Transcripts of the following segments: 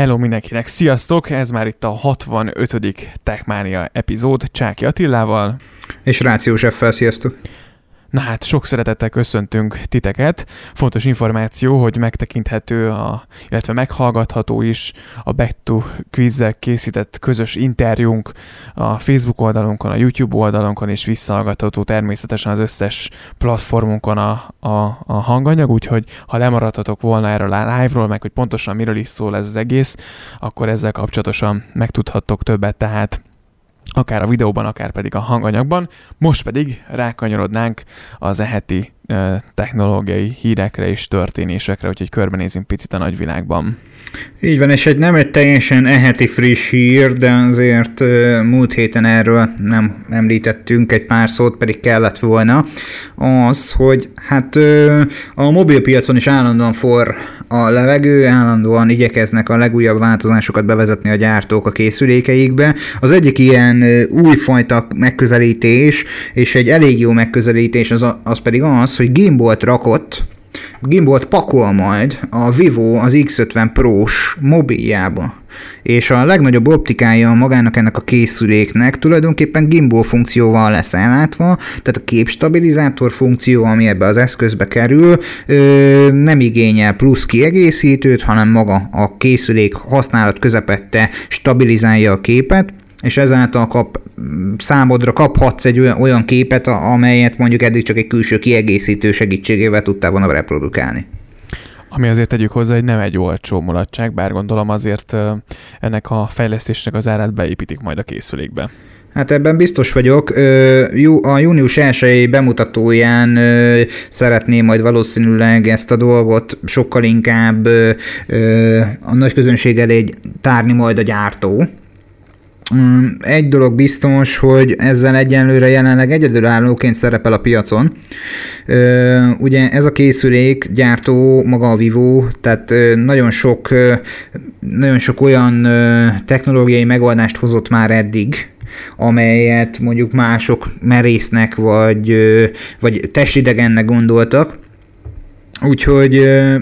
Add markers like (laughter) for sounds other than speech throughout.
Hello mindenkinek, sziasztok! Ez már itt a 65. Techmania epizód Csáki Attilával. És Rációs F-fel, sziasztok! Na hát, sok szeretettel köszöntünk titeket. Fontos információ, hogy megtekinthető, a, illetve meghallgatható is a Back to quiz készített közös interjúnk a Facebook oldalunkon, a YouTube oldalunkon, és visszahallgatható természetesen az összes platformunkon a, a, a hanganyag, úgyhogy ha lemaradhatok volna erről a live-ról, meg hogy pontosan miről is szól ez az egész, akkor ezzel kapcsolatosan megtudhattok többet, tehát akár a videóban, akár pedig a hanganyagban. Most pedig rákanyarodnánk az eheti technológiai hírekre és történésekre, úgyhogy körbenézünk picit a nagyvilágban. Így van, és egy nem egy teljesen eheti friss hír, de azért múlt héten erről nem említettünk egy pár szót, pedig kellett volna, az, hogy hát a mobilpiacon is állandóan for a levegő, állandóan igyekeznek a legújabb változásokat bevezetni a gyártók a készülékeikbe. Az egyik ilyen újfajta megközelítés, és egy elég jó megközelítés az, az pedig az, hogy gimbolt rakott, Gimbolt pakol majd a Vivo az X50 Pro-s mobiljába. És a legnagyobb optikája magának ennek a készüléknek tulajdonképpen gimbal funkcióval lesz ellátva, tehát a képstabilizátor funkció, ami ebbe az eszközbe kerül, nem igényel plusz kiegészítőt, hanem maga a készülék használat közepette stabilizálja a képet, és ezáltal kap, számodra kaphatsz egy olyan, olyan képet, amelyet mondjuk eddig csak egy külső kiegészítő segítségével tudtál volna reprodukálni. Ami azért tegyük hozzá, hogy nem egy olcsó mulatság, bár gondolom azért ennek a fejlesztésnek az árát beépítik majd a készülékbe. Hát ebben biztos vagyok. A június 1 bemutatóján szeretném majd valószínűleg ezt a dolgot sokkal inkább a nagy közönség elé tárni majd a gyártó, egy dolog biztos, hogy ezzel egyenlőre jelenleg egyedülállóként szerepel a piacon. Ugye ez a készülék gyártó maga a Vivo, tehát nagyon sok, nagyon sok olyan technológiai megoldást hozott már eddig, amelyet mondjuk mások merésznek, vagy, vagy testidegennek gondoltak, Úgyhogy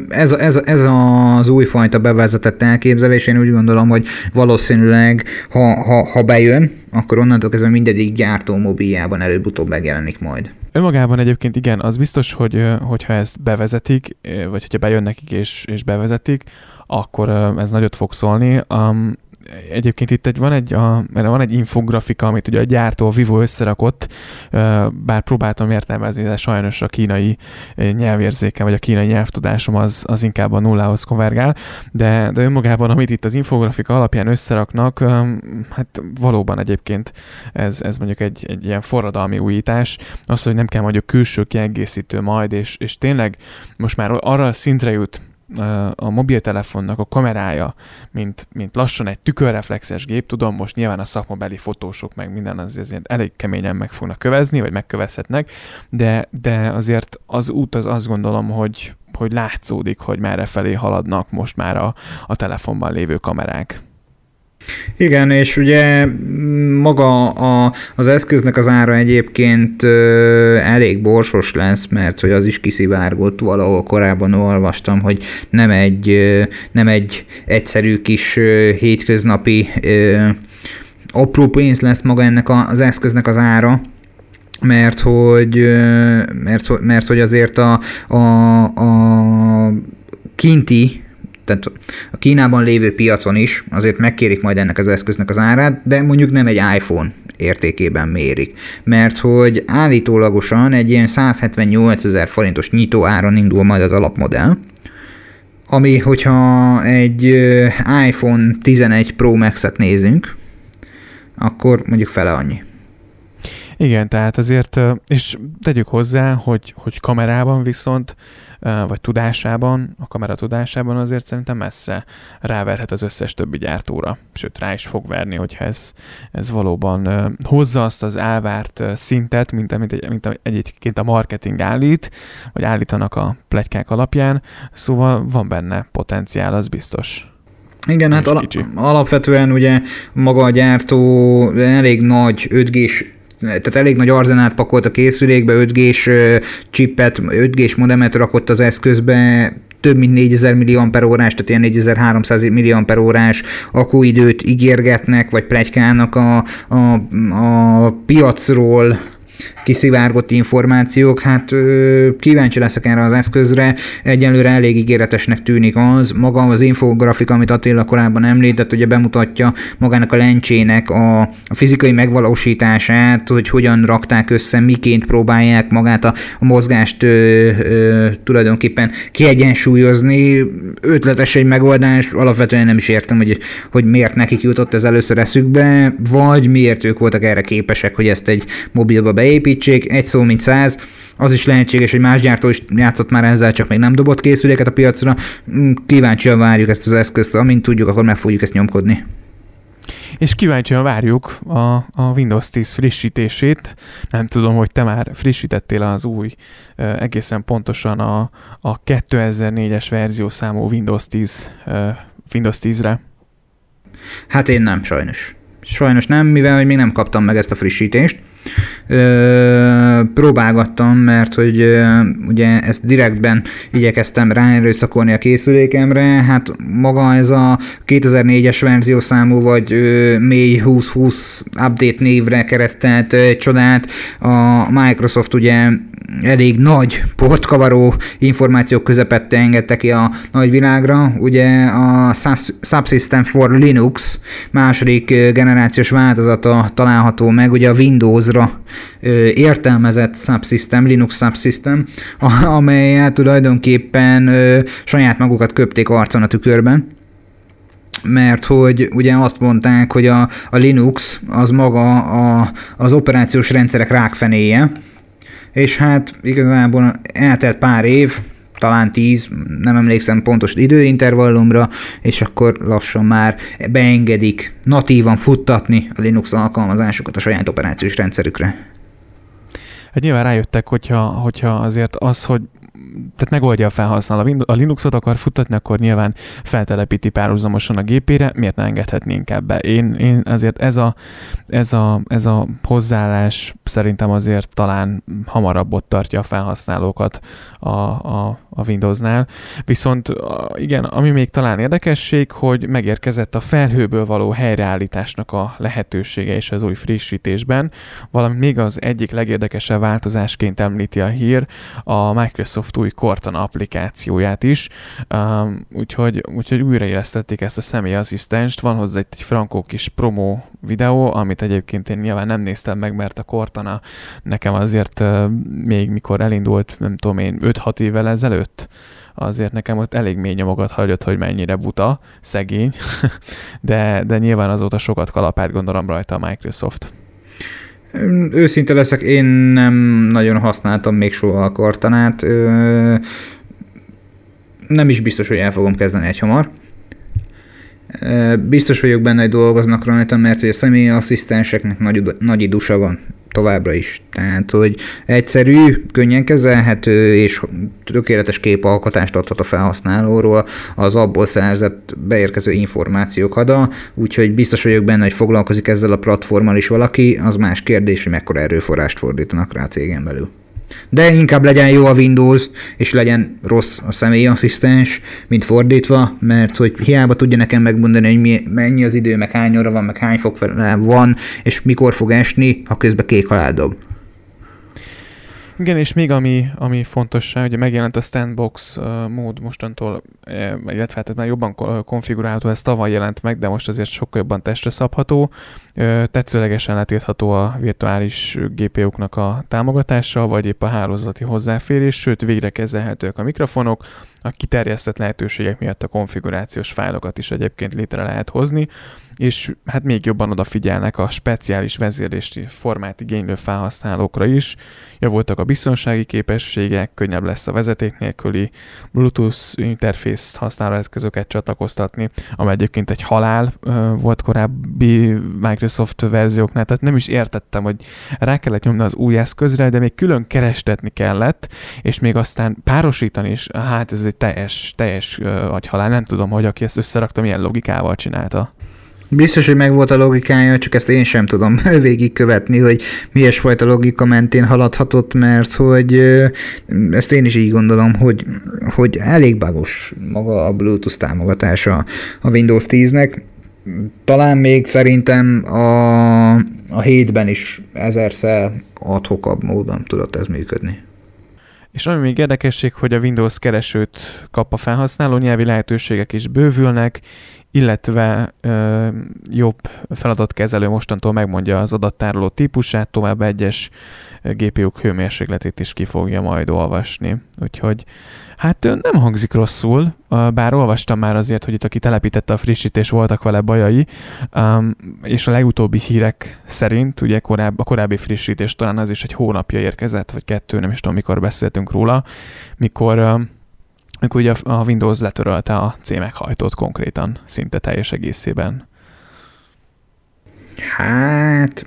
ez, ez, ez az újfajta bevezetett elképzelés, én úgy gondolom, hogy valószínűleg, ha, ha, ha bejön, akkor onnantól kezdve mindegyik gyártó mobiljában előbb-utóbb megjelenik majd. Önmagában egyébként igen, az biztos, hogy hogyha ezt bevezetik, vagy hogyha bejön nekik és, és bevezetik, akkor ez nagyot fog szólni. Egyébként itt egy, van, egy, a, van egy infografika, amit ugye a gyártó a Vivo összerakott, bár próbáltam értelmezni, de sajnos a kínai nyelvérzéken, vagy a kínai nyelvtudásom az, az inkább a nullához konvergál, de, de önmagában, amit itt az infografika alapján összeraknak, hát valóban egyébként ez, ez mondjuk egy, egy ilyen forradalmi újítás, az, hogy nem kell mondjuk külső kiegészítő majd, és, és tényleg most már arra a szintre jut a mobiltelefonnak a kamerája, mint, mint lassan egy tükörreflexes gép, tudom, most nyilván a szakmabeli fotósok meg minden az azért elég keményen meg fognak kövezni, vagy megkövezhetnek, de, de azért az út az azt gondolom, hogy, hogy látszódik, hogy merre felé haladnak most már a, a telefonban lévő kamerák. Igen, és ugye maga a, az eszköznek az ára egyébként elég borsos lesz, mert hogy az is kiszivárgott valahol. Korábban olvastam, hogy nem egy, nem egy egyszerű kis hétköznapi apró pénz lesz maga ennek az eszköznek az ára, mert hogy, mert, mert hogy azért a, a, a kinti tehát a Kínában lévő piacon is azért megkérik majd ennek az eszköznek az árát, de mondjuk nem egy iPhone értékében mérik. Mert hogy állítólagosan egy ilyen 178 ezer forintos nyitó áron indul majd az alapmodell, ami, hogyha egy iPhone 11 Pro Max-et nézünk, akkor mondjuk fele annyi. Igen, tehát azért, és tegyük hozzá, hogy, hogy kamerában viszont, vagy tudásában, a kamera tudásában azért szerintem messze ráverhet az összes többi gyártóra, sőt rá is fog verni, hogyha ez, ez valóban hozza azt az elvárt szintet, mint amit, mint egyébként a marketing állít, vagy állítanak a plegykák alapján, szóval van benne potenciál, az biztos. Igen, hát ala- alapvetően ugye maga a gyártó elég nagy 5G-s tehát elég nagy arzenát pakolt a készülékbe, 5G-s chipet, 5G-s modemet rakott az eszközbe, több mint 4000 milliamper órás, tehát ilyen 4300 milliamper órás akkuidőt ígérgetnek, vagy plegykálnak a, a, a piacról, kiszivárgott információk, hát kíváncsi leszek erre az eszközre, egyelőre elég ígéretesnek tűnik az, maga az infografika, amit Attila korábban említett, ugye bemutatja magának a lencsének a, a fizikai megvalósítását, hogy hogyan rakták össze, miként próbálják magát a, a mozgást ö, ö, tulajdonképpen kiegyensúlyozni, ötletes egy megoldás, alapvetően nem is értem, hogy, hogy miért nekik jutott ez először eszükbe, vagy miért ők voltak erre képesek, hogy ezt egy mobilba beépítsék, segítség, egy szó mint száz, az is lehetséges, hogy más gyártó is játszott már ezzel, csak még nem dobott készüléket a piacra. Mm, kíváncsian várjuk ezt az eszközt, amint tudjuk, akkor meg fogjuk ezt nyomkodni. És kíváncsian várjuk a, a Windows 10 frissítését. Nem tudom, hogy te már frissítettél az új, egészen pontosan a, a 2004-es verzió számú Windows 10, Windows 10-re. Hát én nem, sajnos. Sajnos nem, mivel hogy még nem kaptam meg ezt a frissítést. Ö, próbálgattam, mert hogy ö, ugye ezt direktben igyekeztem ráerőszakolni a készülékemre, hát maga ez a 2004-es verziószámú vagy ö, mély 2020 update névre keresztelt ö, csodát. A Microsoft ugye elég nagy portkavaró információk közepette engedte ki a nagyvilágra. Ugye a Subsystem for Linux második generációs változata található meg, ugye a Windowsra értelmezett subsystem, Linux subsystem, amelyet tulajdonképpen saját magukat köpték arcon a tükörben mert hogy ugye azt mondták, hogy a, a Linux az maga a, az operációs rendszerek rákfenéje, és hát igazából eltelt pár év, talán tíz, nem emlékszem pontos időintervallumra, és akkor lassan már beengedik natívan futtatni a Linux alkalmazásokat a saját operációs rendszerükre. Hát nyilván rájöttek, hogyha, hogyha azért az, hogy tehát megoldja a felhasználó. A Linuxot akar futtatni, akkor nyilván feltelepíti párhuzamosan a gépére, miért ne engedhetnénk ebbe? Én, én azért ez a, ez, a, ez a hozzáállás szerintem azért talán hamarabb ott tartja a felhasználókat a, a, a Windowsnál. Viszont igen, ami még talán érdekesség, hogy megérkezett a felhőből való helyreállításnak a lehetősége is az új frissítésben, valamint még az egyik legérdekesebb változásként említi a hír a Microsoft új Cortana applikációját is, um, úgyhogy, úgyhogy újraélesztették ezt a személyasszisztenst, van hozzá egy, frankó kis promo videó, amit egyébként én nyilván nem néztem meg, mert a Cortana nekem azért uh, még mikor elindult, nem tudom én, 5-6 évvel ezelőtt, azért nekem ott elég mély nyomokat hagyott, hogy mennyire buta, szegény, (laughs) de, de nyilván azóta sokat kalapált gondolom rajta a Microsoft. Őszinte leszek, én nem nagyon használtam még soha a Cortanát. Nem is biztos, hogy el fogom kezdeni egy hamar. Biztos vagyok benne, hogy dolgoznak rajta, mert hogy a személyi asszisztenseknek nagy, nagy idusa van továbbra is. Tehát, hogy egyszerű, könnyen kezelhető és tökéletes képalkotást adhat a felhasználóról az abból szerzett beérkező információk hada, úgyhogy biztos vagyok benne, hogy foglalkozik ezzel a platformmal is valaki, az más kérdés, hogy mekkora erőforrást fordítanak rá a cégen belül. De inkább legyen jó a Windows, és legyen rossz a személyi asszisztens, mint fordítva, mert hogy hiába tudja nekem megmondani, hogy mi, mennyi az idő, meg hány óra van, meg hány fok van, és mikor fog esni, ha közben kék halál dob. Igen, és még ami, ami fontos, ugye megjelent a Standbox mód mostantól, illetve hát már jobban konfigurálható, ez tavaly jelent meg, de most azért sokkal jobban testre szabható. Tetszőlegesen letírható a virtuális GPU-knak a támogatása, vagy épp a hálózati hozzáférés, sőt végre kezelhetők a mikrofonok, a kiterjesztett lehetőségek miatt a konfigurációs fájlokat is egyébként létre lehet hozni, és hát még jobban odafigyelnek a speciális vezérlési formát igénylő felhasználókra is. Javultak a biztonsági képességek, könnyebb lesz a vezeték nélküli Bluetooth interfész használó eszközöket csatlakoztatni, ami egyébként egy halál volt korábbi Microsoft verzióknál, tehát nem is értettem, hogy rá kellett nyomni az új eszközre, de még külön kerestetni kellett, és még aztán párosítani is, hát ez egy teljes, teljes agyhalál, nem tudom, hogy aki ezt összerakta, milyen logikával csinálta. Biztos, hogy megvolt a logikája, csak ezt én sem tudom (laughs) végigkövetni, hogy milyes fajta logika mentén haladhatott, mert hogy ezt én is így gondolom, hogy, hogy elég bagos maga a Bluetooth támogatása a Windows 10-nek. Talán még szerintem a, a hétben is ezerszer adhokabb módon tudott ez működni. És ami még érdekesség, hogy a Windows keresőt kap a felhasználó, nyelvi lehetőségek is bővülnek, illetve ö, jobb feladatkezelő mostantól megmondja az adattároló típusát, tovább egyes GPU-k hőmérsékletét is ki fogja majd olvasni. Úgyhogy hát nem hangzik rosszul, bár olvastam már azért, hogy itt aki telepítette a frissítés, voltak vele bajai, és a legutóbbi hírek szerint, ugye korább, a korábbi frissítés talán az is egy hónapja érkezett, vagy kettő, nem is tudom, mikor beszéltünk róla, mikor amikor ugye a Windows letörölte a C meghajtót konkrétan, szinte teljes egészében. Hát,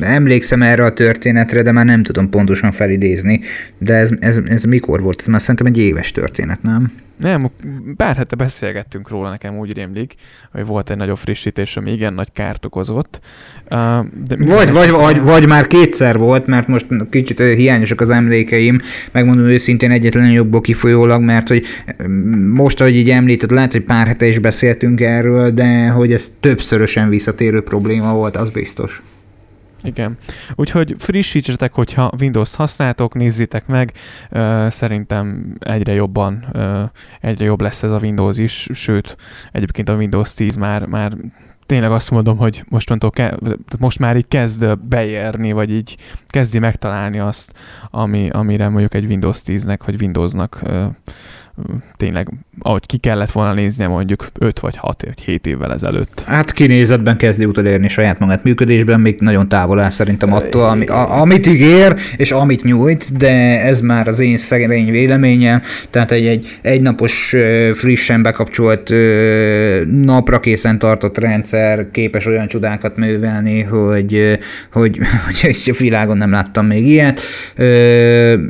emlékszem erre a történetre, de már nem tudom pontosan felidézni. De ez, ez, ez mikor volt? Ez már szerintem egy éves történet, nem? Nem, pár hete beszélgettünk róla, nekem úgy rémlik, hogy volt egy nagyobb frissítés, ami igen nagy kárt okozott. De vagy, vagy, vagy, vagy már kétszer volt, mert most kicsit hiányosak az emlékeim, megmondom őszintén egyetlen jobból kifolyólag, mert hogy most, ahogy így említett, lehet, hogy pár hete is beszéltünk erről, de hogy ez többszörösen visszatérő probléma volt, az biztos. Igen. Úgyhogy frissítsetek, hogyha Windows használtok, nézzétek meg. Szerintem egyre jobban, egyre jobb lesz ez a Windows is, sőt, egyébként a Windows 10 már, már tényleg azt mondom, hogy mostantól ke- most már így kezd beérni, vagy így kezdi megtalálni azt, ami, amire mondjuk egy Windows 10-nek, vagy Windowsnak tényleg, ahogy ki kellett volna néznie mondjuk 5 vagy 6 vagy 7 évvel ezelőtt. Hát kinézetben kezdi utolérni saját magát működésben, még nagyon távol áll szerintem attól, ami, a, amit ígér, és amit nyújt, de ez már az én szegény véleményem, tehát egy, egy egynapos frissen bekapcsolt napra készen tartott rendszer képes olyan csodákat művelni, hogy, hogy, (laughs) hogy a világon nem láttam még ilyet.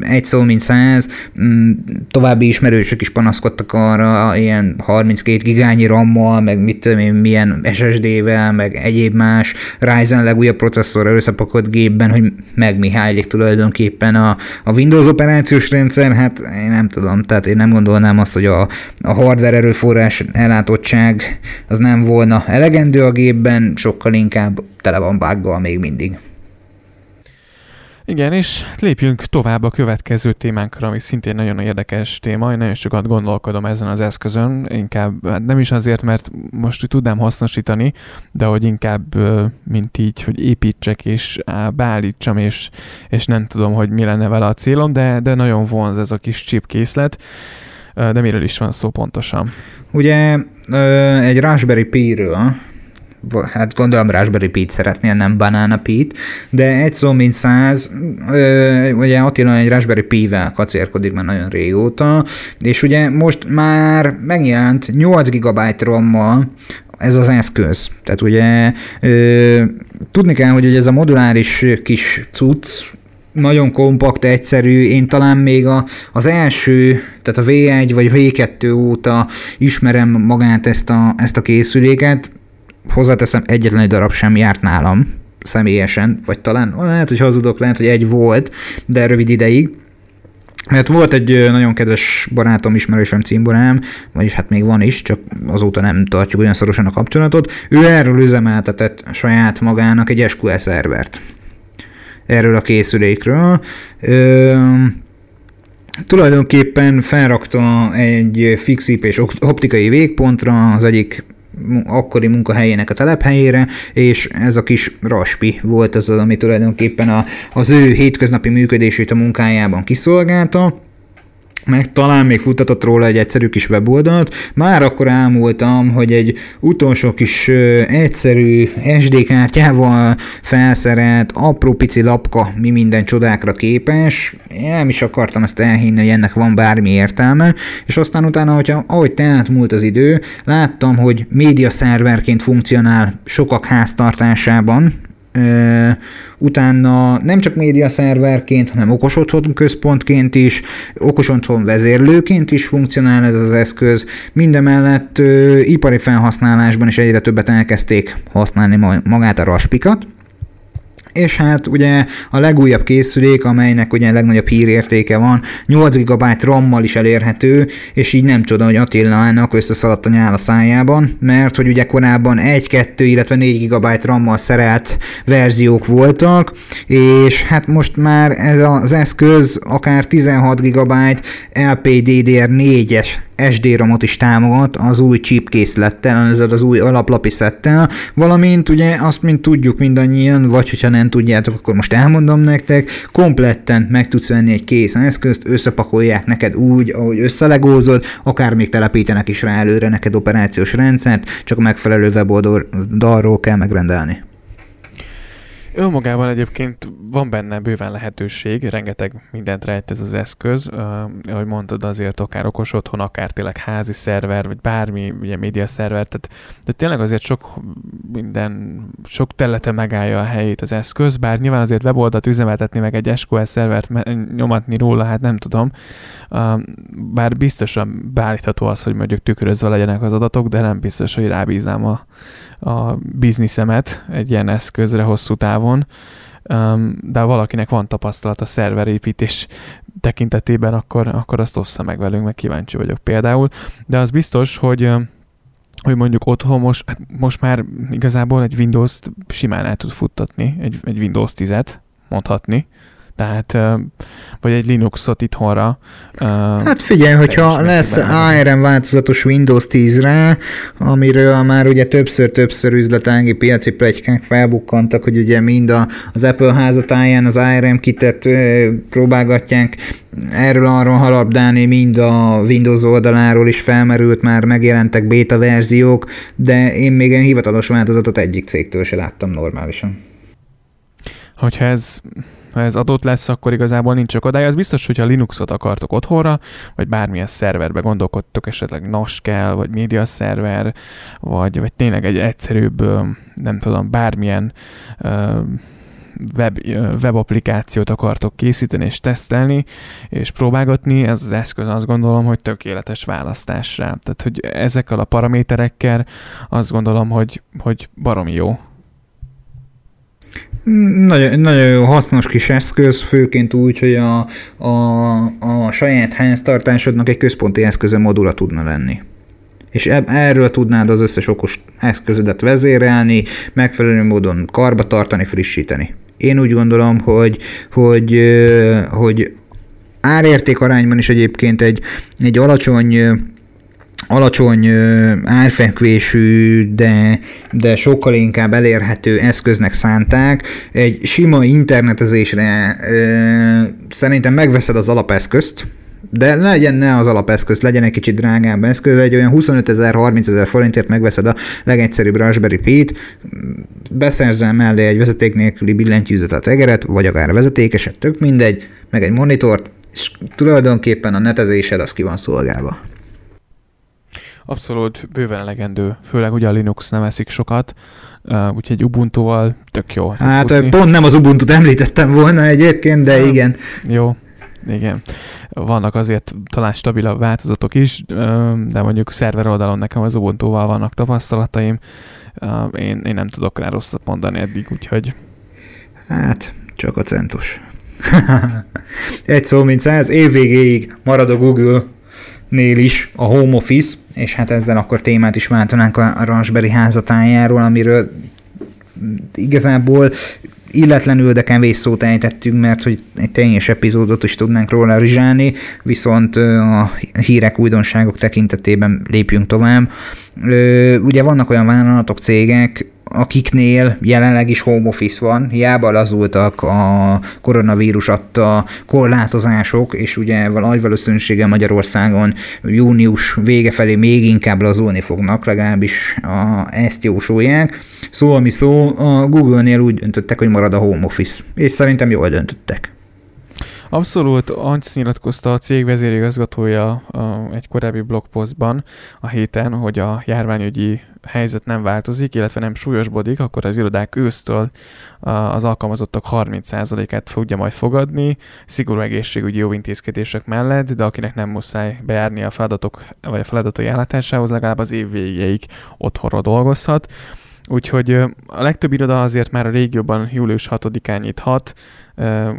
Egy szó, mint száz, mm, további ismerősök mások is panaszkodtak arra, ilyen 32 gigányi RAM-mal, meg mit tudom én, milyen SSD-vel, meg egyéb más Ryzen legújabb processzorra összepakolt gépben, hogy meg mi hájlik tulajdonképpen a, a Windows operációs rendszer, hát én nem tudom, tehát én nem gondolnám azt, hogy a, a hardware erőforrás ellátottság az nem volna elegendő a gépben, sokkal inkább tele van buggal még mindig. Igen, és lépjünk tovább a következő témánkra, ami szintén nagyon érdekes téma. Én nagyon sokat gondolkodom ezen az eszközön, inkább hát nem is azért, mert most tudnám hasznosítani, de hogy inkább, mint így, hogy építsek és beállítsam, és, és nem tudom, hogy mi lenne vele a célom, de, de nagyon vonz ez a kis chip készlet. De miről is van szó pontosan? Ugye egy Raspberry Pi-ről hát gondolom Raspberry Pi-t szeretnél, nem Banana Pi-t, de egy szó mint száz, ugye Attila egy Raspberry Pi-vel kacérkodik már nagyon régóta, és ugye most már megjelent 8 GB ROM-mal ez az eszköz. Tehát ugye ö, tudni kell, hogy ez a moduláris kis cucc, nagyon kompakt, egyszerű, én talán még a, az első, tehát a V1 vagy V2 óta ismerem magát ezt a, ezt a készüléket, hozzáteszem, egyetlen egy darab sem járt nálam személyesen, vagy talán lehet, hogy hazudok, lehet, hogy egy volt, de rövid ideig. Mert volt egy nagyon kedves barátom, ismerősöm, címborám, vagyis hát még van is, csak azóta nem tartjuk olyan szorosan a kapcsolatot. Ő erről üzemeltetett saját magának egy SQL szervert. Erről a készülékről. Ö, tulajdonképpen felrakta egy fix IP-s optikai végpontra az egyik akkori munkahelyének a telephelyére, és ez a kis raspi volt az, ami tulajdonképpen a, az ő hétköznapi működését a munkájában kiszolgálta meg talán még futtatott róla egy egyszerű kis weboldalt. Már akkor álmultam, hogy egy utolsó kis ö, egyszerű SD kártyával felszerelt, apró pici lapka mi minden csodákra képes. Én nem is akartam ezt elhinni, hogy ennek van bármi értelme, és aztán utána, hogyha, ahogy tehát múlt az idő, láttam, hogy média szerverként funkcionál sokak háztartásában, utána nem csak média szerverként, hanem okos otthon központként is, okos otthon vezérlőként is funkcionál ez az eszköz. Mindemellett ipari felhasználásban is egyre többet elkezdték használni magát a raspikat, és hát ugye a legújabb készülék, amelynek ugye a legnagyobb hírértéke van, 8 GB RAM-mal is elérhető, és így nem csoda, hogy Attilának összeszaladt a nyál a szájában, mert hogy ugye korábban 1, 2, illetve 4 GB RAM-mal szerelt verziók voltak, és hát most már ez az eszköz akár 16 GB LPDDR4-es SD RAM-ot is támogat az új chip készlettel, az, új alaplapi szettel, valamint ugye azt, mint tudjuk mindannyian, vagy hogyha nem tudjátok, akkor most elmondom nektek, kompletten meg tudsz venni egy kész eszközt, összepakolják neked úgy, ahogy összelegózod, akár még telepítenek is rá előre neked operációs rendszert, csak megfelelő weboldalról kell megrendelni. Önmagában egyébként van benne bőven lehetőség, rengeteg mindent rejt ez az eszköz, uh, ahogy mondtad, azért akár okos otthon, akár tényleg házi szerver, vagy bármi, ugye média szerver, tehát de tényleg azért sok minden, sok területen megállja a helyét az eszköz, bár nyilván azért weboldalt üzemeltetni, meg egy SQL szervert nyomatni róla, hát nem tudom, uh, bár biztosan beállítható az, hogy mondjuk tükrözve legyenek az adatok, de nem biztos, hogy rábíznám a, a bizniszemet egy ilyen eszközre hosszú távon, de ha valakinek van tapasztalat a szerverépítés tekintetében, akkor, akkor azt ossza meg velünk, meg kíváncsi vagyok például. De az biztos, hogy hogy mondjuk otthon most, hát most már igazából egy Windows-t simán el tud futtatni, egy, egy Windows 10-et mondhatni, tehát vagy egy Linuxot itthonra. Hát figyelj, hogyha lesz ARM változatos Windows 10-re, amiről már ugye többször-többször üzletági piaci plegykák felbukkantak, hogy ugye mind a, az Apple házatáján az ARM kitet próbálgatják erről arról halabdálni, mind a Windows oldaláról is felmerült, már megjelentek beta verziók, de én még egy hivatalos változatot egyik cégtől se láttam normálisan. Hogyha ez ha ez adott lesz, akkor igazából nincs akadály. Az biztos, hogyha Linuxot akartok otthonra, vagy bármilyen szerverbe gondolkodtok, esetleg NAS kell, vagy média szerver, vagy, vagy tényleg egy egyszerűbb, nem tudom, bármilyen web, web applikációt akartok készíteni és tesztelni, és próbálgatni, ez az eszköz azt gondolom, hogy tökéletes választás rá. Tehát, hogy ezekkel a paraméterekkel azt gondolom, hogy, hogy baromi jó nagyon, nagyon hasznos kis eszköz, főként úgy, hogy a, a, a saját háztartásodnak egy központi eszköze modula tudna lenni. És erről tudnád az összes okos eszközödet vezérelni, megfelelő módon karba tartani, frissíteni. Én úgy gondolom, hogy, hogy, hogy árérték arányban is egyébként egy, egy alacsony alacsony árfekvésű, de, de sokkal inkább elérhető eszköznek szánták. Egy sima internetezésre ö, szerintem megveszed az alapeszközt, de legyen ne az alapeszköz, legyen egy kicsit drágább eszköz, egy olyan 25 ezer, 30 ezer forintért megveszed a legegyszerűbb Raspberry Pi-t, beszerzel mellé egy vezeték nélküli billentyűzetet, egeret, vagy akár vezetékeset, tök mindegy, meg egy monitort, és tulajdonképpen a netezésed az ki van szolgálva. Abszolút bőven elegendő, főleg ugye a Linux nem eszik sokat, uh, úgyhogy Ubuntu-val tök jó. Hát futni. pont nem az Ubuntu-t említettem volna egyébként, de igen. Jó, igen. Vannak azért talán stabilabb változatok is, de mondjuk szerver oldalon nekem az Ubuntu-val vannak tapasztalataim. Én, én nem tudok rá rosszat mondani eddig, úgyhogy... Hát, csak a centus. (laughs) Egy szó, mint száz, évvégéig marad a Google nél is a home office, és hát ezzel akkor témát is váltanánk a Raspberry házatájáról, amiről igazából illetlenül, de kevés szót ejtettünk, mert hogy egy teljes epizódot is tudnánk róla rizsálni, viszont a hírek, újdonságok tekintetében lépjünk tovább. Ugye vannak olyan vállalatok, cégek, akiknél jelenleg is home office van, hiába lazultak a koronavírus adta korlátozások, és ugye nagy valószínűséggel Magyarországon június vége felé még inkább lazulni fognak, legalábbis a, ezt jósolják. Szó, ami szó, a Google-nél úgy döntöttek, hogy marad a home office, és szerintem jól döntöttek. Abszolút, azt nyilatkozta a cég vezérigazgatója egy korábbi blogpostban a héten, hogy a járványügyi helyzet nem változik, illetve nem súlyosbodik, akkor az irodák ősztől az alkalmazottak 30%-át fogja majd fogadni, szigorú egészségügyi jó intézkedések mellett, de akinek nem muszáj bejárni a feladatok vagy a feladatai ellátásához, legalább az év végéig otthonról dolgozhat. Úgyhogy a legtöbb iroda azért már a régióban július 6-án nyithat,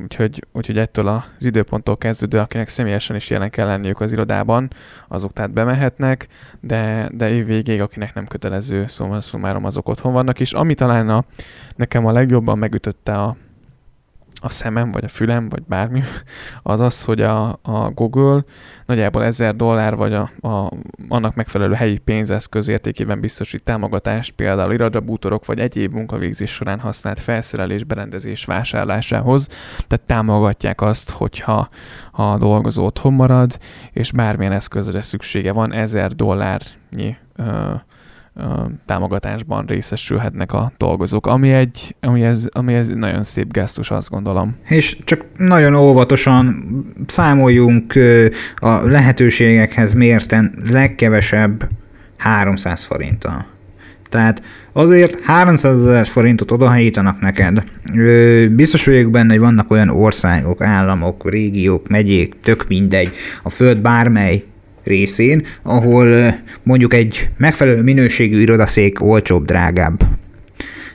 úgyhogy, úgyhogy ettől az időponttól kezdődő, akinek személyesen is jelen kell lenniük az irodában, azok tehát bemehetnek, de, de év végéig, akinek nem kötelező, szóval szumárom azok otthon vannak, és ami talán a, nekem a legjobban megütötte a, a szemem, vagy a fülem, vagy bármi, (laughs) az az, hogy a, a Google nagyjából 1000 dollár, vagy a, a, annak megfelelő helyi pénzeszköz értékében biztosít támogatást, például iradabútorok, vagy egyéb munkavégzés során használt felszerelés, berendezés vásárlásához. Tehát támogatják azt, hogyha ha a dolgozó otthon marad, és bármilyen eszközre szüksége van, 1000 dollárnyi támogatásban részesülhetnek a dolgozók, ami egy, ami ez, ami ez nagyon szép gesztus, azt gondolom. És csak nagyon óvatosan számoljunk a lehetőségekhez mérten legkevesebb 300 forinttal. Tehát azért 300 ezer forintot odahájítanak neked. Biztos vagyok benne, hogy vannak olyan országok, államok, régiók, megyék, tök mindegy, a föld bármely részén, ahol mondjuk egy megfelelő minőségű irodaszék olcsóbb, drágább.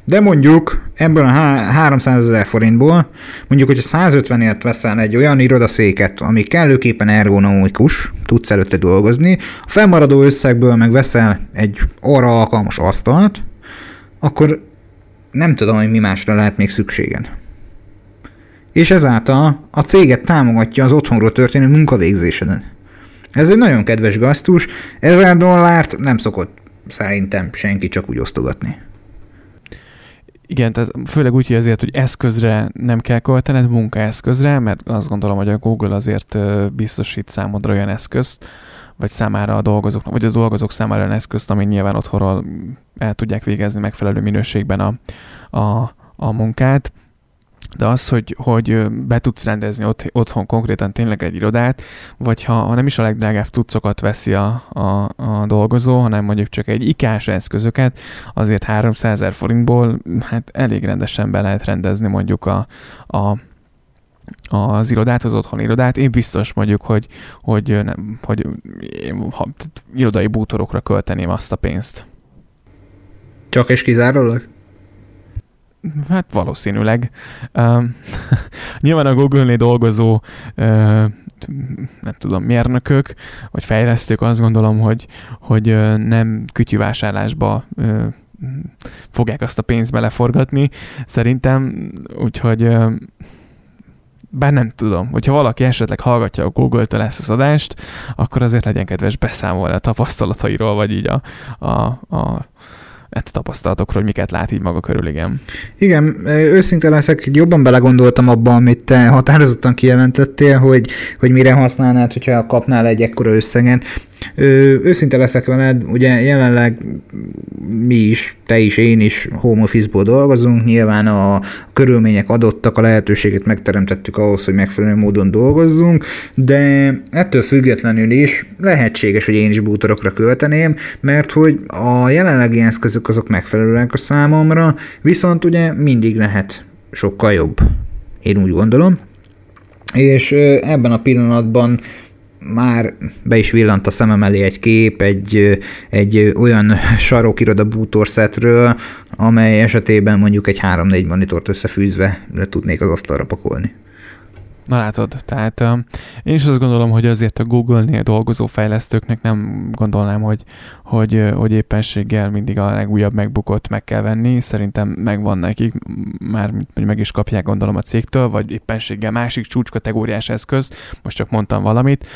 De mondjuk ebből a 300 ezer forintból, mondjuk, hogyha 150 ért veszel egy olyan irodaszéket, ami kellőképpen ergonomikus, tudsz előtte dolgozni, a fennmaradó összegből meg veszel egy arra alkalmas asztalt, akkor nem tudom, hogy mi másra lehet még szükséged. És ezáltal a céget támogatja az otthonról történő munkavégzéseden. Ez egy nagyon kedves gasztus, ezer dollárt nem szokott szerintem senki csak úgy osztogatni. Igen, tehát főleg úgy, hogy azért, hogy eszközre nem kell költened, munkaeszközre, mert azt gondolom, hogy a Google azért biztosít számodra olyan eszközt, vagy számára a dolgozók, vagy a dolgozók számára olyan eszközt, ami nyilván otthonról el tudják végezni megfelelő minőségben a, a, a munkát de az, hogy, hogy be tudsz rendezni ott, otthon konkrétan tényleg egy irodát, vagy ha, ha nem is a legdrágább cuccokat veszi a, a, a dolgozó, hanem mondjuk csak egy ikás eszközöket, azért 300 ezer forintból hát elég rendesen be lehet rendezni mondjuk a, a az irodát, az otthon irodát. Én biztos mondjuk, hogy, hogy, nem, hogy ha, irodai bútorokra költeném azt a pénzt. Csak és kizárólag? Hát valószínűleg. (laughs) Nyilván a Google-nél dolgozó nem tudom, mérnökök, vagy fejlesztők azt gondolom, hogy, hogy nem kütyűvásárlásba fogják azt a pénzt beleforgatni. Szerintem, úgyhogy uh, bár nem tudom, hogyha valaki esetleg hallgatja a Google-től ezt az adást, akkor azért legyen kedves beszámolni a tapasztalatairól, vagy így a, a, a hát tapasztalatokról, hogy miket lát így maga körül, igen. Igen, őszinte leszek, jobban belegondoltam abba, amit te határozottan kijelentettél, hogy, hogy mire használnád, hogyha kapnál egy ekkora összeget. Ö, őszinte leszek veled, ugye jelenleg mi is, te is, én is home office-ból dolgozunk, nyilván a, körülmények adottak, a lehetőséget megteremtettük ahhoz, hogy megfelelő módon dolgozzunk, de ettől függetlenül is lehetséges, hogy én is bútorokra költeném, mert hogy a jelenlegi eszközök azok megfelelőek a számomra, viszont ugye mindig lehet sokkal jobb. Én úgy gondolom. És ebben a pillanatban már be is villant a szemem elé egy kép egy, egy olyan (laughs) sarokiroda bútorszetről, amely esetében mondjuk egy 3-4 monitort összefűzve le tudnék az asztalra pakolni. Na látod, tehát uh, én is azt gondolom, hogy azért a Google-nél dolgozó fejlesztőknek nem gondolnám, hogy, hogy, hogy éppenséggel mindig a legújabb megbukott meg kell venni. Szerintem megvan nekik, már hogy meg is kapják gondolom a cégtől, vagy éppenséggel másik csúcskategóriás eszköz, most csak mondtam valamit.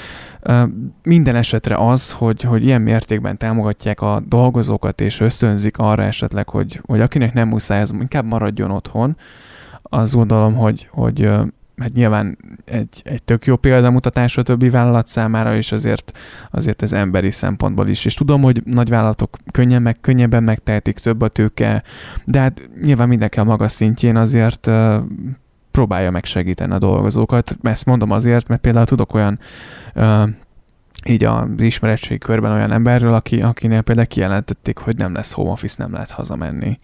Uh, minden esetre az, hogy, hogy ilyen mértékben támogatják a dolgozókat, és ösztönzik arra esetleg, hogy, hogy akinek nem muszáj, az inkább maradjon otthon, azt gondolom, hogy, hogy hát nyilván egy, egy tök jó példamutatás a többi vállalat számára, és azért, azért ez emberi szempontból is. És tudom, hogy nagy vállalatok könnyen meg, könnyebben megtehetik több a tőke, de hát nyilván mindenki a maga szintjén azért próbálja megsegíteni a dolgozókat. Ezt mondom azért, mert például tudok olyan így az ismeretség körben olyan emberről, aki, akinél például kijelentették, hogy nem lesz home office, nem lehet hazamenni.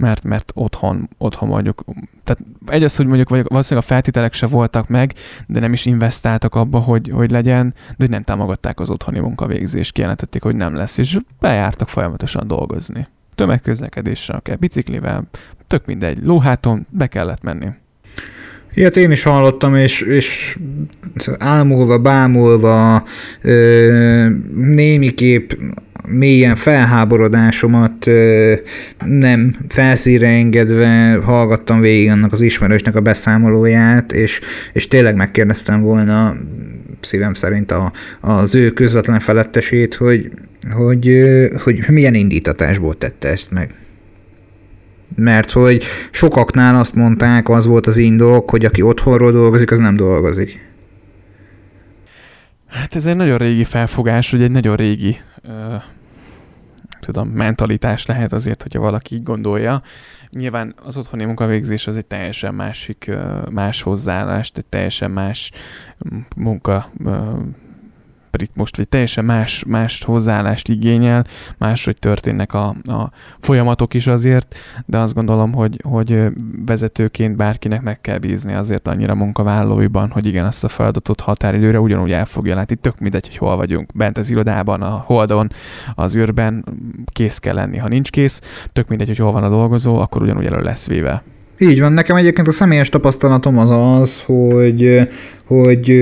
Mert, mert otthon, otthon mondjuk, tehát egy az, hogy mondjuk vagy valószínűleg a feltételek se voltak meg, de nem is investáltak abba, hogy, hogy legyen, de hogy nem támogatták az otthoni munkavégzést, kijelentették, hogy nem lesz, és bejártak folyamatosan dolgozni. Tömegközlekedéssel, akár biciklivel, tök mindegy, lóháton be kellett menni. Ilyet én is hallottam, és, és álmulva, bámulva, ö, némiképp mélyen felháborodásomat nem felszíre engedve hallgattam végig annak az ismerősnek a beszámolóját, és, és tényleg megkérdeztem volna szívem szerint a, az ő közvetlen felettesét, hogy, hogy, hogy milyen indítatásból tette ezt meg mert hogy sokaknál azt mondták, az volt az indok, hogy aki otthonról dolgozik, az nem dolgozik. Hát ez egy nagyon régi felfogás, hogy egy nagyon régi ö, tudom, mentalitás lehet azért, hogyha valaki így gondolja. Nyilván az otthoni munkavégzés az egy teljesen másik, más hozzáállást, egy teljesen más munka pedig most egy teljesen más, más hozzáállást igényel, máshogy történnek a, a folyamatok is azért, de azt gondolom, hogy, hogy vezetőként bárkinek meg kell bízni azért annyira munkavállalóiban, hogy igen, azt a feladatot határidőre ugyanúgy el fogja látni. Tök mindegy, hogy hol vagyunk, bent az irodában, a holdon, az űrben, kész kell lenni. Ha nincs kész, tök mindegy, hogy hol van a dolgozó, akkor ugyanúgy elő lesz véve. Így van, nekem egyébként a személyes tapasztalatom az az, hogy, hogy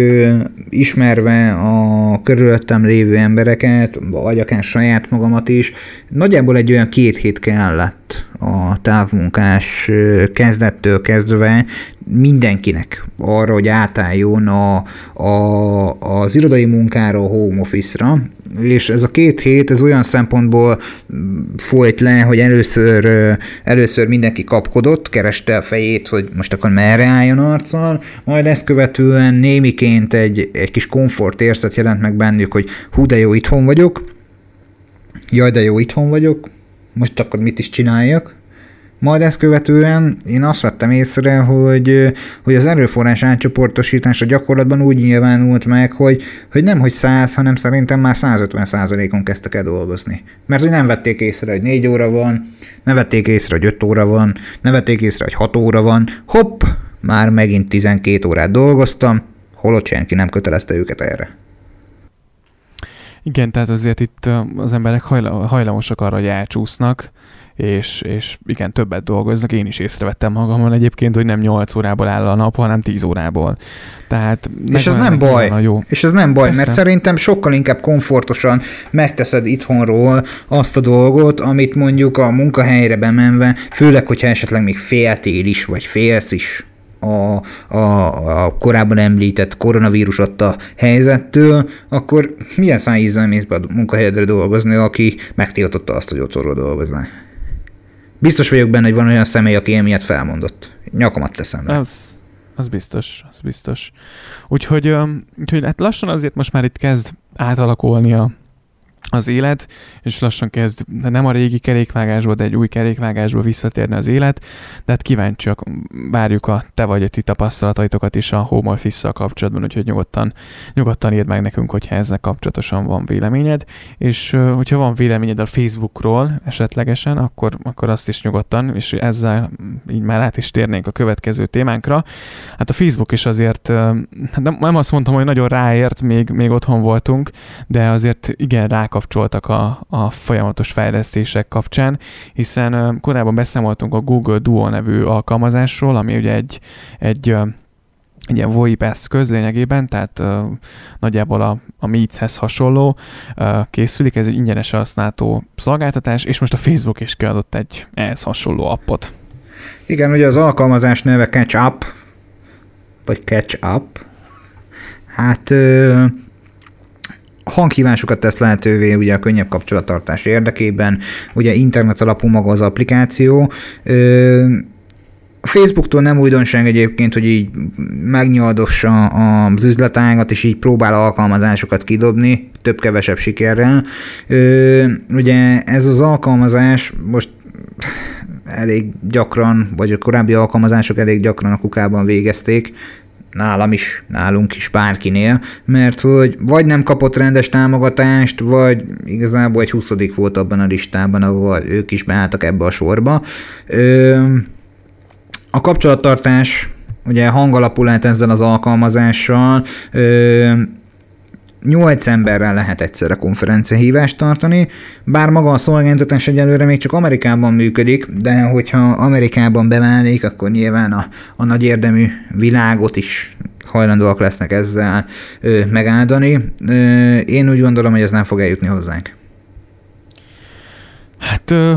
ismerve a körülöttem lévő embereket, vagy akár saját magamat is, nagyjából egy olyan két hét kellett a távmunkás kezdettől kezdve mindenkinek arra, hogy átálljon a, a, az irodai munkára a home office-ra, és ez a két hét, ez olyan szempontból folyt le, hogy először, először mindenki kapkodott, kereste a fejét, hogy most akkor merre álljon arccal, majd ezt követően némiként egy, egy kis komfort érzet jelent meg bennük, hogy hú de jó, itthon vagyok, jaj de jó, itthon vagyok, most akkor mit is csináljak, majd ezt követően én azt vettem észre, hogy, hogy az erőforrás átcsoportosítás a gyakorlatban úgy nyilvánult meg, hogy, hogy nem hogy 100, hanem szerintem már 150 százalékon kezdtek el dolgozni. Mert hogy nem vették észre, hogy 4 óra van, nem vették észre, hogy 5 óra van, nem vették észre, hogy 6 óra van, hopp, már megint 12 órát dolgoztam, holott senki nem kötelezte őket erre. Igen, tehát azért itt az emberek hajlamosak arra, hogy elcsúsznak, és, és igen, többet dolgoznak. Én is észrevettem magamon egyébként, hogy nem 8 órából áll a nap, hanem 10 órából. Tehát és ez nem baj. Jó. És ez nem baj, Persze. mert szerintem sokkal inkább komfortosan megteszed itthonról azt a dolgot, amit mondjuk a munkahelyre bemenve, főleg, hogyha esetleg még féltél is, vagy félsz is a, a, a korábban említett koronavírus adta helyzettől, akkor milyen szájízzel mész be a munkahelyedre dolgozni, aki megtiltotta azt, hogy otthonról dolgozni? Biztos vagyok benne, hogy van olyan személy, aki emiatt felmondott. Nyakamat teszem le. Az, az biztos, az biztos. Úgyhogy, úgyhogy hát lassan azért most már itt kezd átalakulni a, az élet, és lassan kezd, nem a régi kerékvágásból, de egy új kerékvágásból visszatérni az élet, de hát kíváncsiak, várjuk a te vagy a ti tapasztalataitokat is a home office kapcsolatban, úgyhogy nyugodtan, nyugodtan írd meg nekünk, hogyha ezzel kapcsolatosan van véleményed, és hogyha van véleményed a Facebookról esetlegesen, akkor, akkor azt is nyugodtan, és ezzel így már át is térnénk a következő témánkra. Hát a Facebook is azért, hát nem, nem azt mondtam, hogy nagyon ráért, még, még otthon voltunk, de azért igen, rá rákapcsoltak a, a folyamatos fejlesztések kapcsán, hiszen korábban beszámoltunk a Google Duo nevű alkalmazásról, ami ugye egy, egy egy ilyen VoIP eszköz lényegében, tehát uh, nagyjából a, a Meetshez hasonló uh, készülik, ez egy ingyenes használható szolgáltatás, és most a Facebook is kiadott egy ehhez hasonló appot. Igen, ugye az alkalmazás neve Catch Up, vagy Catch Up. Hát uh, hanghívásokat tesz lehetővé ugye a könnyebb kapcsolattartás érdekében, ugye internet alapú maga az applikáció. Facebooktól nem újdonság egyébként, hogy így megnyaldossa az üzletágat, és így próbál alkalmazásokat kidobni, több-kevesebb sikerrel. ugye ez az alkalmazás most elég gyakran, vagy a korábbi alkalmazások elég gyakran a kukában végezték, nálam is, nálunk is, bárkinél, mert hogy vagy nem kapott rendes támogatást, vagy igazából egy 20 volt abban a listában, ahol ők is beálltak ebbe a sorba. Ö, a kapcsolattartás ugye hangalapú lehet ezzel az alkalmazással, 8 emberrel lehet egyszerre konferenciahívást tartani, bár maga a szolgáltatás egyelőre még csak Amerikában működik, de hogyha Amerikában beválik, akkor nyilván a, a nagy érdemű világot is hajlandóak lesznek ezzel ö, megáldani. Ö, én úgy gondolom, hogy ez nem fog eljutni hozzánk. Hát ö,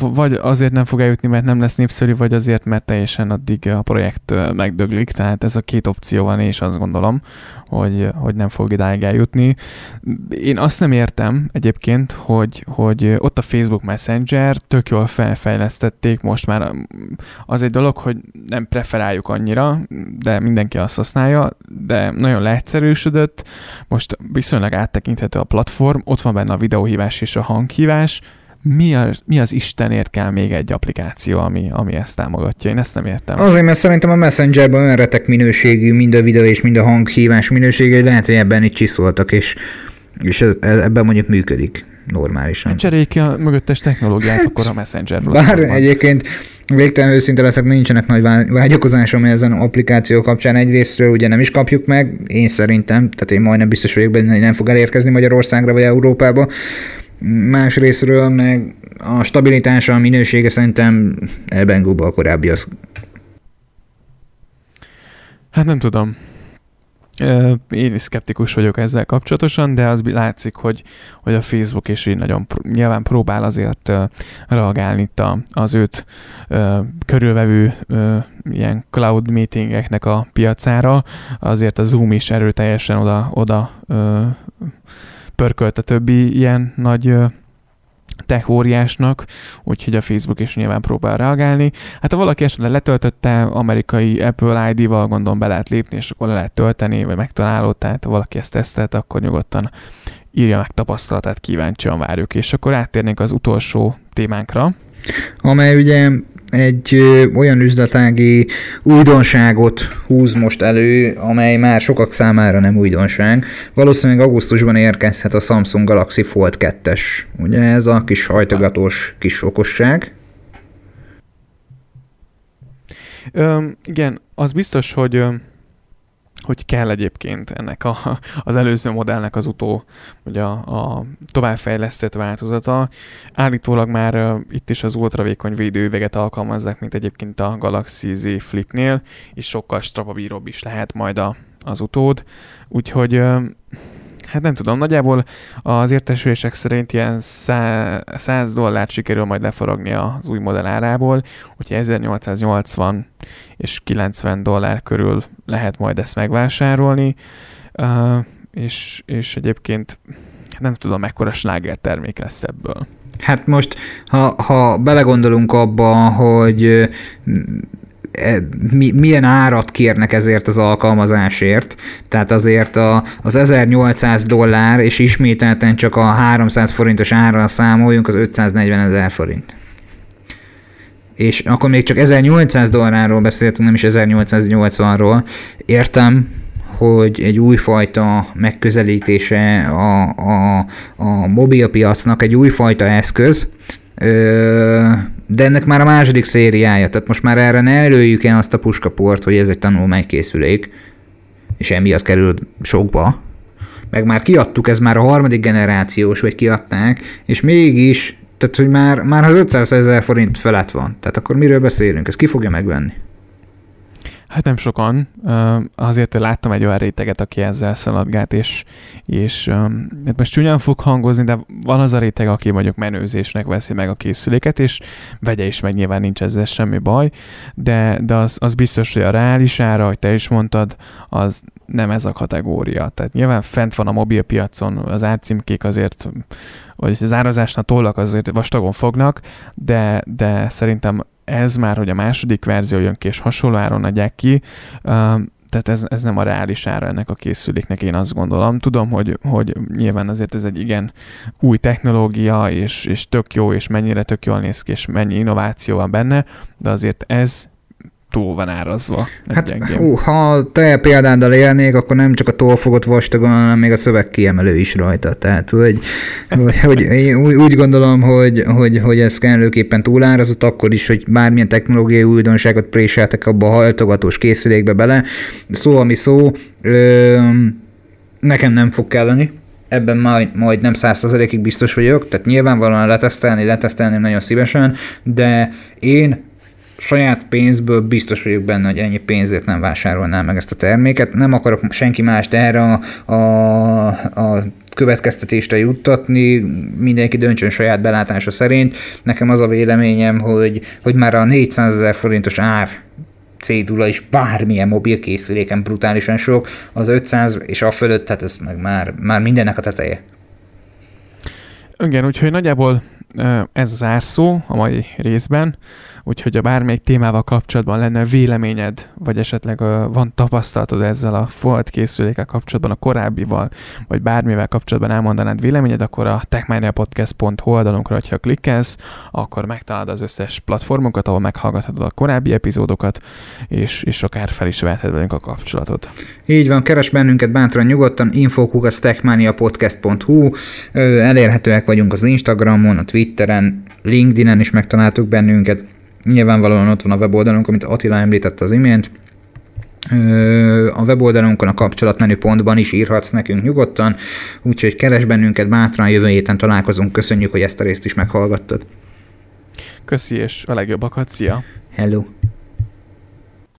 vagy azért nem fog eljutni, mert nem lesz népszerű, vagy azért, mert teljesen addig a projekt megdöglik, tehát ez a két opció van, és azt gondolom, hogy, hogy nem fog idáig eljutni. Én azt nem értem egyébként, hogy, hogy ott a Facebook Messenger tök jól felfejlesztették, most már. Az egy dolog, hogy nem preferáljuk annyira, de mindenki azt használja, de nagyon leegyszerűsödött, most viszonylag áttekinthető a platform, ott van benne a videóhívás és a hanghívás, mi, a, mi az Istenért kell még egy applikáció, ami, ami ezt támogatja? Én ezt nem értem. Azért, mert szerintem a Messengerben olyan retek minőségű, mind a videó és mind a hanghívás minősége, hogy lehet, hogy ebben itt csiszoltak, és, és ebben mondjuk működik normálisan. Cseréljék ki a mögöttes technológiát, hát, akkor a messenger Bár egyébként végtelen őszinte leszek, nincsenek nagy vágyakozásom ezen applikáció kapcsán. Egyrésztről ugye nem is kapjuk meg, én szerintem, tehát én majdnem biztos vagyok benne, hogy nem fog elérkezni Magyarországra vagy Európába. Más részről meg a stabilitása, a minősége szerintem elbengóba a korábbi az. Hát nem tudom. Én is szkeptikus vagyok ezzel kapcsolatosan, de az látszik, hogy, hogy a Facebook is így nagyon nyilván próbál azért reagálni itt az őt körülvevő ilyen cloud meetingeknek a piacára. Azért a Zoom is erőteljesen oda, oda pörkölt a többi ilyen nagy tech óriásnak, úgyhogy a Facebook is nyilván próbál reagálni. Hát ha valaki esetleg letöltötte amerikai Apple ID-val, gondolom be lehet lépni, és akkor le lehet tölteni, vagy megtalálod, tehát ha valaki ezt tesztelt, akkor nyugodtan írja meg tapasztalatát, kíváncsian várjuk. És akkor áttérnénk az utolsó témánkra. Amely ugye egy ö, olyan üzletági újdonságot húz most elő, amely már sokak számára nem újdonság. Valószínűleg augusztusban érkezhet a Samsung Galaxy Fold 2-es. Ugye ez a kis hajtogatós kis okosság. Ö, igen, az biztos, hogy hogy kell egyébként ennek a, az előző modellnek az utó, ugye a, a továbbfejlesztett változata. Állítólag már uh, itt is az ultravékony védőüveget alkalmazzák, mint egyébként a Galaxy Z Flipnél, és sokkal strapabíróbb is lehet majd a, az utód. Úgyhogy uh, hát nem tudom, nagyjából az értesülések szerint ilyen 100 dollárt sikerül majd lefaragni az új modell árából, úgyhogy 1880 és 90 dollár körül lehet majd ezt megvásárolni, uh, és, és egyébként nem tudom, mekkora sláger termék lesz ebből. Hát most, ha, ha belegondolunk abba, hogy mi, milyen árat kérnek ezért az alkalmazásért. Tehát azért a, az 1800 dollár, és ismételten csak a 300 forintos árral számoljunk, az 540 ezer forint. És akkor még csak 1800 dollárról beszéltünk, nem is 1880-ról. Értem, hogy egy újfajta megközelítése a, a, a mobilpiacnak, egy újfajta eszköz, de ennek már a második szériája, tehát most már erre ne előjük el azt a puskaport, hogy ez egy tanulmánykészülék, és emiatt kerül sokba, meg már kiadtuk, ez már a harmadik generációs, vagy kiadták, és mégis, tehát hogy már, már az 500 ezer forint felett van, tehát akkor miről beszélünk, ez ki fogja megvenni? Hát nem sokan. Azért láttam egy olyan réteget, aki ezzel szaladgált, és, és hát most csúnyán fog hangozni, de van az a réteg, aki mondjuk menőzésnek veszi meg a készüléket, és vegye is meg, nyilván nincs ezzel semmi baj, de, de az, az biztos, hogy a reális ára, hogy te is mondtad, az nem ez a kategória. Tehát nyilván fent van a mobilpiacon, az árcímkék azért, vagy az árazásnál tollak azért vastagon fognak, de, de szerintem ez már, hogy a második verzió jön ki, és hasonló áron adják ki, tehát ez, ez nem a reális ára ennek a készüléknek, én azt gondolom. Tudom, hogy, hogy nyilván azért ez egy igen új technológia, és, és tök jó, és mennyire tök jól néz ki, és mennyi innováció van benne, de azért ez túl van árazva. Hát, hú, ha te példáddal élnék, akkor nem csak a tollfogot vastagon, hanem még a szöveg kiemelő is rajta. Tehát, hogy, hogy, hogy úgy, úgy gondolom, hogy, hogy, hogy ez kellőképpen túlárazott, akkor is, hogy bármilyen technológiai újdonságot préseltek abba a hajtogatós készülékbe bele. Szó, ami szó, ö, nekem nem fog kelleni, ebben majd, majd nem százszerzelékig biztos vagyok, tehát nyilvánvalóan letesztelni, letesztelni nagyon szívesen, de én saját pénzből biztos vagyok benne, hogy ennyi pénzért nem vásárolnám meg ezt a terméket. Nem akarok senki mást erre a, a, a következtetésre juttatni, mindenki döntsön saját belátása szerint. Nekem az a véleményem, hogy, hogy már a 400 ezer forintos ár cédula is bármilyen mobilkészüléken brutálisan sok, az 500 és a fölött, tehát ez meg már, már mindennek a teteje. Igen, úgyhogy nagyjából ez az árszó a mai részben. Úgyhogy ha bármelyik témával kapcsolatban lenne véleményed, vagy esetleg van tapasztalatod ezzel a Fold készülékkel kapcsolatban, a korábbival, vagy bármivel kapcsolatban elmondanád véleményed, akkor a techmaniapodcast.hu oldalunkra, ha klikkelsz, akkor megtalálod az összes platformokat, ahol meghallgathatod a korábbi epizódokat, és, és akár fel is veheted velünk a kapcsolatot. Így van, keres bennünket bátran nyugodtan, infokukasztechmaniapodcast.hu, elérhetőek vagyunk az Instagramon, a Twitteren, LinkedInen is megtaláltuk bennünket, Nyilvánvalóan ott van a weboldalunk, amit Attila említett az imént. A weboldalunkon a kapcsolatmenüpontban is írhatsz nekünk nyugodtan, úgyhogy keres bennünket bátran, jövő héten találkozunk. Köszönjük, hogy ezt a részt is meghallgattad. Köszi, és a legjobbakat, szia! Hello!